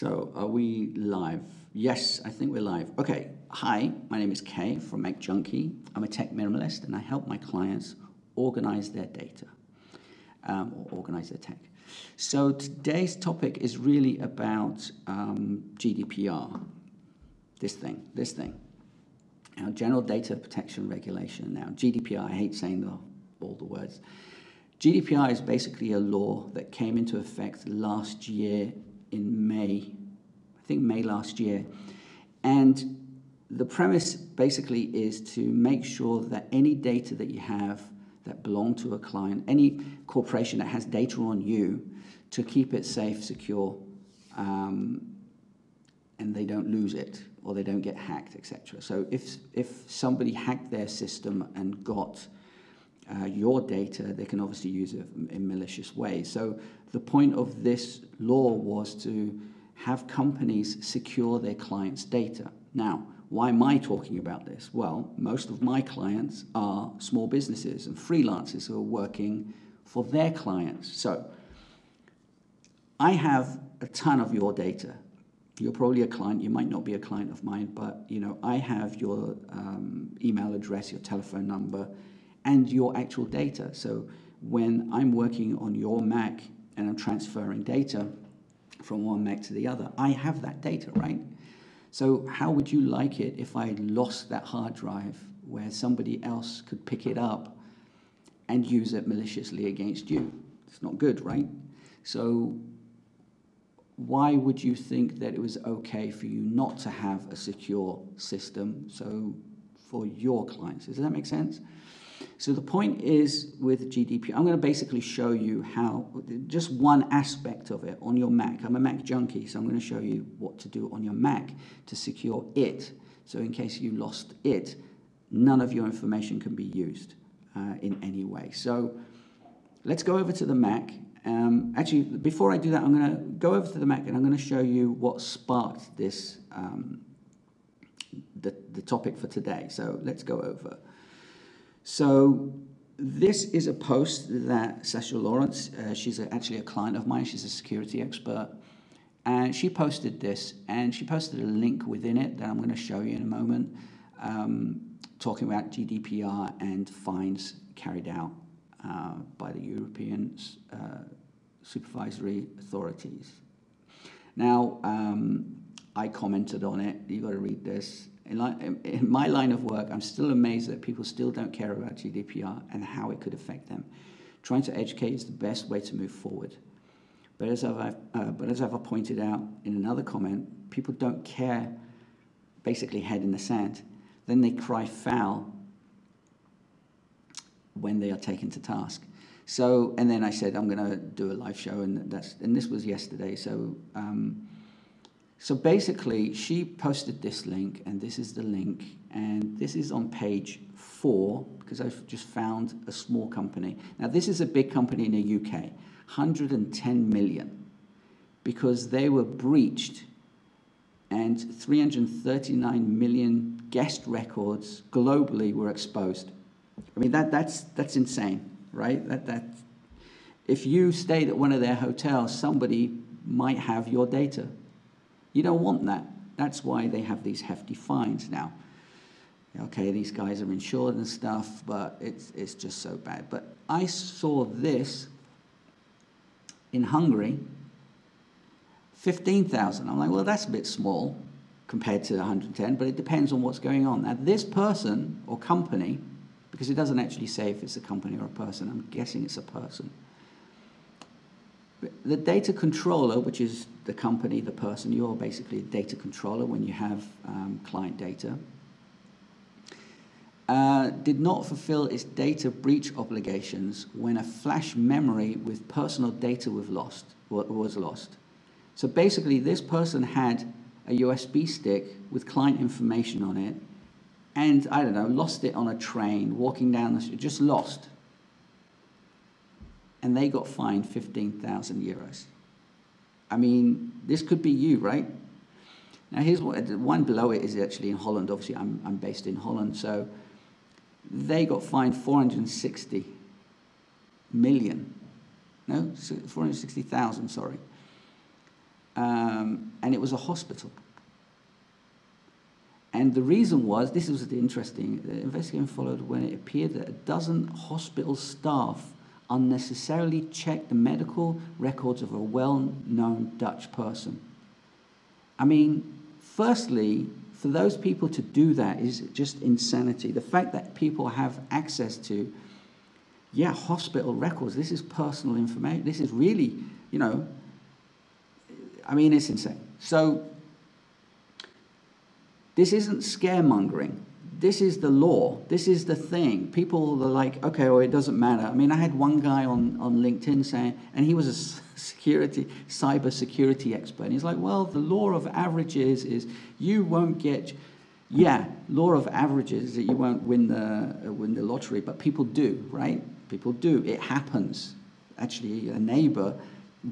So, are we live? Yes, I think we're live. Okay. Hi, my name is Kay from Mac Junkie. I'm a tech minimalist and I help my clients organize their data um, or organize their tech. So, today's topic is really about um, GDPR. This thing, this thing. Now, General Data Protection Regulation. Now, GDPR, I hate saying the, all the words. GDPR is basically a law that came into effect last year in May, I think May last year. And the premise basically is to make sure that any data that you have that belong to a client, any corporation that has data on you, to keep it safe, secure, um, and they don't lose it or they don't get hacked, etc. So if if somebody hacked their system and got uh, your data, they can obviously use it in malicious ways. So the point of this law was to have companies secure their clients' data. Now, why am I talking about this? Well, most of my clients are small businesses and freelancers who are working for their clients. So I have a ton of your data. You're probably a client. You might not be a client of mine, but you know I have your um, email address, your telephone number, and your actual data. So when I'm working on your Mac and I'm transferring data from one Mac to the other, I have that data, right? So how would you like it if I lost that hard drive where somebody else could pick it up and use it maliciously against you? It's not good, right? So why would you think that it was okay for you not to have a secure system so for your clients? Does that make sense? So the point is with GDPR, I'm going to basically show you how, just one aspect of it on your Mac. I'm a Mac junkie, so I'm going to show you what to do on your Mac to secure it. So in case you lost it, none of your information can be used uh, in any way. So let's go over to the Mac. Um, actually, before I do that, I'm going to go over to the Mac and I'm going to show you what sparked this, um, the, the topic for today. So let's go over. So this is a post that Sasha Lawrence, uh, she's a, actually a client of mine, she's a security expert, and she posted this, and she posted a link within it that I'm going to show you in a moment, um, talking about GDPR and fines carried out uh, by the European uh, supervisory authorities. Now, um, I commented on it. You've got to read this. In, my line of work, I'm still amazed that people still don't care about GDPR and how it could affect them. Trying to educate is the best way to move forward. But as I've, uh, but as I've pointed out in another comment, people don't care, basically head in the sand. Then they cry foul when they are taken to task. So, and then I said, I'm going to do a live show, and that's, and this was yesterday. So, um, so basically, she posted this link, and this is the link, and this is on page four because I've just found a small company. Now, this is a big company in the UK, 110 million, because they were breached, and 339 million guest records globally were exposed. I mean, that, that's, that's insane, right? That, that, if you stayed at one of their hotels, somebody might have your data you don't want that. That's why they have these hefty fines now. Okay, these guys are insured and stuff, but it's, it's just so bad. But I saw this in Hungary, 15,000. I'm like, well, that's a bit small compared to 110, but it depends on what's going on. Now, this person or company, because it doesn't actually say if it's a company or a person, I'm guessing it's a person the data controller, which is the company, the person, you're basically a data controller when you have um, client data, uh, did not fulfill its data breach obligations when a flash memory with personal data was lost. Was lost. So basically, this person had a USB stick with client information on it, and I don't know, lost it on a train, walking down the street, just lost and they got fined 15,000 euros. I mean, this could be you, right? Now, here's what the one below it is actually in Holland. Obviously, I'm, I'm based in Holland, so they got fined 460 million. No, 460,000, sorry. um, and it was a hospital. And the reason was this was interesting. The investigation followed when it appeared that a dozen hospital staff unnecessarily check the medical records of a well known Dutch person. I mean, firstly, for those people to do that is just insanity. The fact that people have access to, yeah, hospital records, this is personal information. This is really, you know, I mean, it's insane. So, this isn't scaremongering. This is the law. This is the thing. People are like, okay, well, it doesn't matter. I mean, I had one guy on, on LinkedIn saying, and he was a security, cyber security expert. And he's like, well, the law of averages is you won't get, yeah, law of averages that you won't win the, uh, win the lottery, but people do, right? People do. It happens. Actually, a neighbor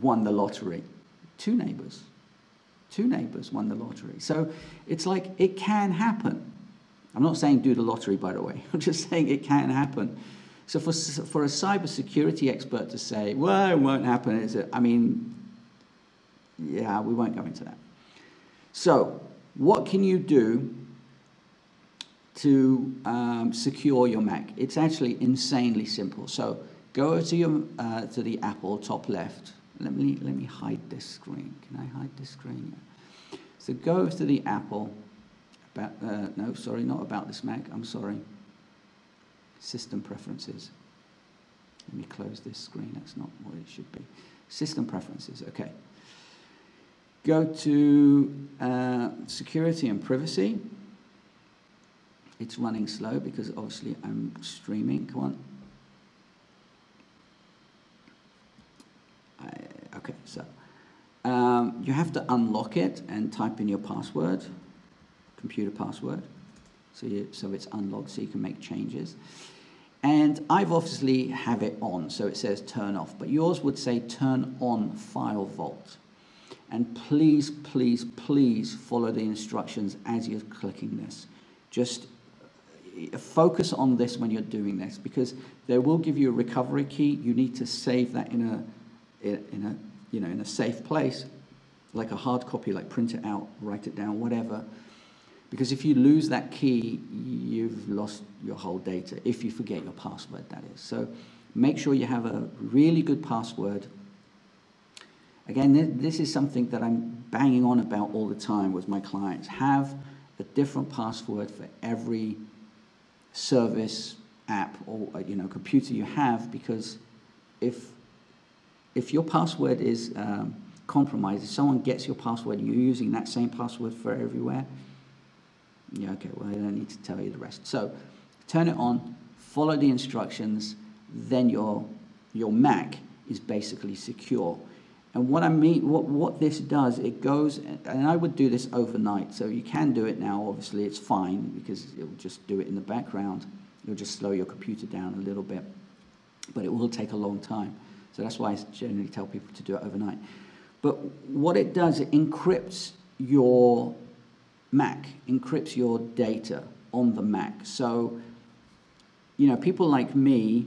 won the lottery. Two neighbors. Two neighbors won the lottery. So it's like it can happen. I'm not saying do the lottery, by the way. I'm just saying it can happen. So for, for a cybersecurity expert to say, well, it won't happen, is it? I mean, yeah, we won't go into that. So what can you do to um, secure your Mac? It's actually insanely simple. So go to, your, uh, to the Apple top left. Let me, let me hide this screen. Can I hide this screen? So go to the Apple. About, uh, no, sorry, not about this Mac. I'm sorry system preferences. Let me close this screen, that's not what it should be. System preferences, okay. Go to uh, security and privacy. It's running slow because obviously I'm streaming. Come on. I, okay, so um, you have to unlock it and type in your password, computer password. So, you, so it's unlocked so you can make changes. And I've obviously have it on, so it says turn off, but yours would say turn on FileVault. And please, please, please follow the instructions as you're clicking this. Just uh, focus on this when you're doing this because they will give you a recovery key. You need to save that in a, in a, you know, in a safe place, like a hard copy, like print it out, write it down, whatever. Because if you lose that key, you've lost your whole data, if you forget your password, that is. So make sure you have a really good password. Again, this is something that I'm banging on about all the time with my clients. Have a different password for every service, app, or you know, computer you have, because if, if your password is um, compromised, if someone gets your password, you're using that same password for everywhere, yeah, okay, well, I don't need to tell you the rest. So turn it on, follow the instructions, then your, your Mac is basically secure. And what I mean, what, what this does, it goes, and I would do this overnight. So you can do it now, obviously, it's fine because it'll just do it in the background. It'll just slow your computer down a little bit, but it will take a long time. So that's why I generally tell people to do it overnight. But what it does, it encrypts your Mac encrypts your data on the Mac. So, you know, people like me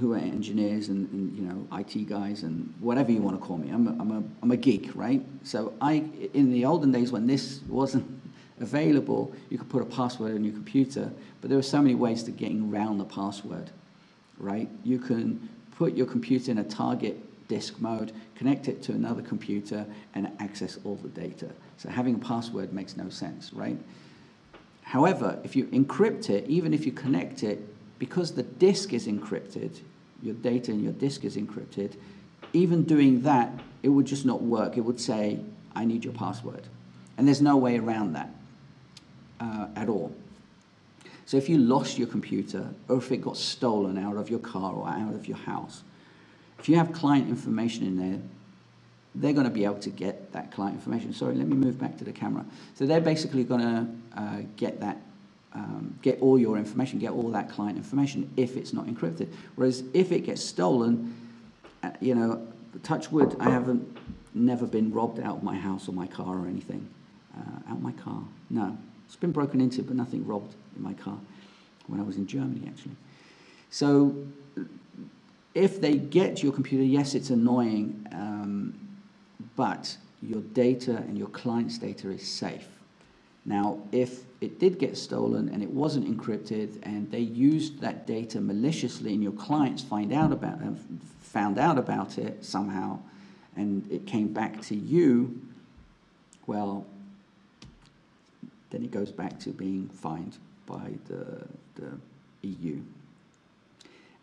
who are engineers and, and, you know IT guys and whatever you want to call me. I'm a, I'm a, I'm a geek, right? So I in the olden days when this wasn't available, you could put a password on your computer, but there were so many ways to getting around the password, right? You can put your computer in a target disk mode, connect it to another computer, and access all the data. So having a password makes no sense, right? However, if you encrypt it, even if you connect it, because the disk is encrypted, your data in your disk is encrypted, even doing that, it would just not work. It would say, I need your password. And there's no way around that uh, at all. So if you lost your computer, or if it got stolen out of your car or out of your house, if you have client information in there, they're going to be able to get that client information. Sorry, let me move back to the camera. So they're basically going to uh, get that, um, get all your information, get all that client information if it's not encrypted. Whereas if it gets stolen, uh, you know, touch wood, I haven't never been robbed out of my house or my car or anything. Uh, out my car, no. It's been broken into, but nothing robbed in my car when I was in Germany, actually. So if they get your computer, yes, it's annoying, um, but your data and your client's data is safe. Now, if it did get stolen and it wasn't encrypted and they used that data maliciously and your clients find out about found out about it somehow and it came back to you, well, then it goes back to being fined by the, the EU.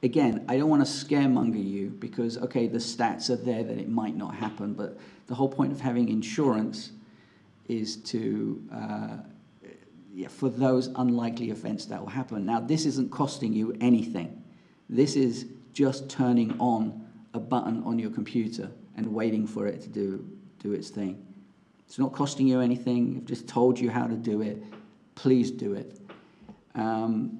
Again, I don't want to scaremonger you because, okay, the stats are there that it might not happen, but the whole point of having insurance is to, uh, yeah, for those unlikely events that will happen. Now, this isn't costing you anything. This is just turning on a button on your computer and waiting for it to do, do its thing. It's not costing you anything. I've just told you how to do it. Please do it. Um,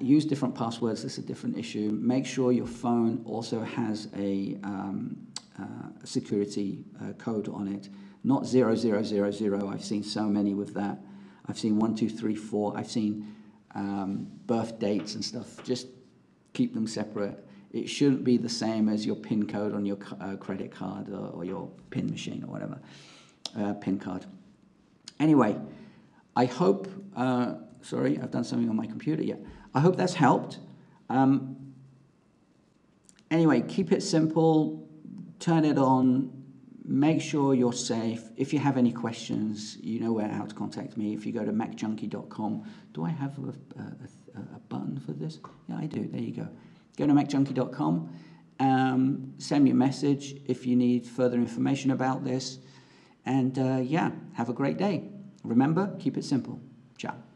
use different passwords. This is a different issue. Make sure your phone also has a, um, uh, security uh, code on it. Not 0000. I've seen so many with that. I've seen 1234. I've seen um, birth dates and stuff. Just keep them separate. It shouldn't be the same as your PIN code on your uh, credit card or, or, your PIN machine or whatever, uh, PIN card. Anyway, I hope, uh, sorry, I've done something on my computer. Yeah, I hope that's helped. Um, anyway, keep it simple, turn it on, make sure you're safe. If you have any questions, you know where how to contact me. If you go to macjunkie.com, do I have a, a, a button for this? Yeah, I do. There you go. Go to macjunkie.com. Um, send me a message if you need further information about this. And uh, yeah, have a great day. Remember, keep it simple. Ciao.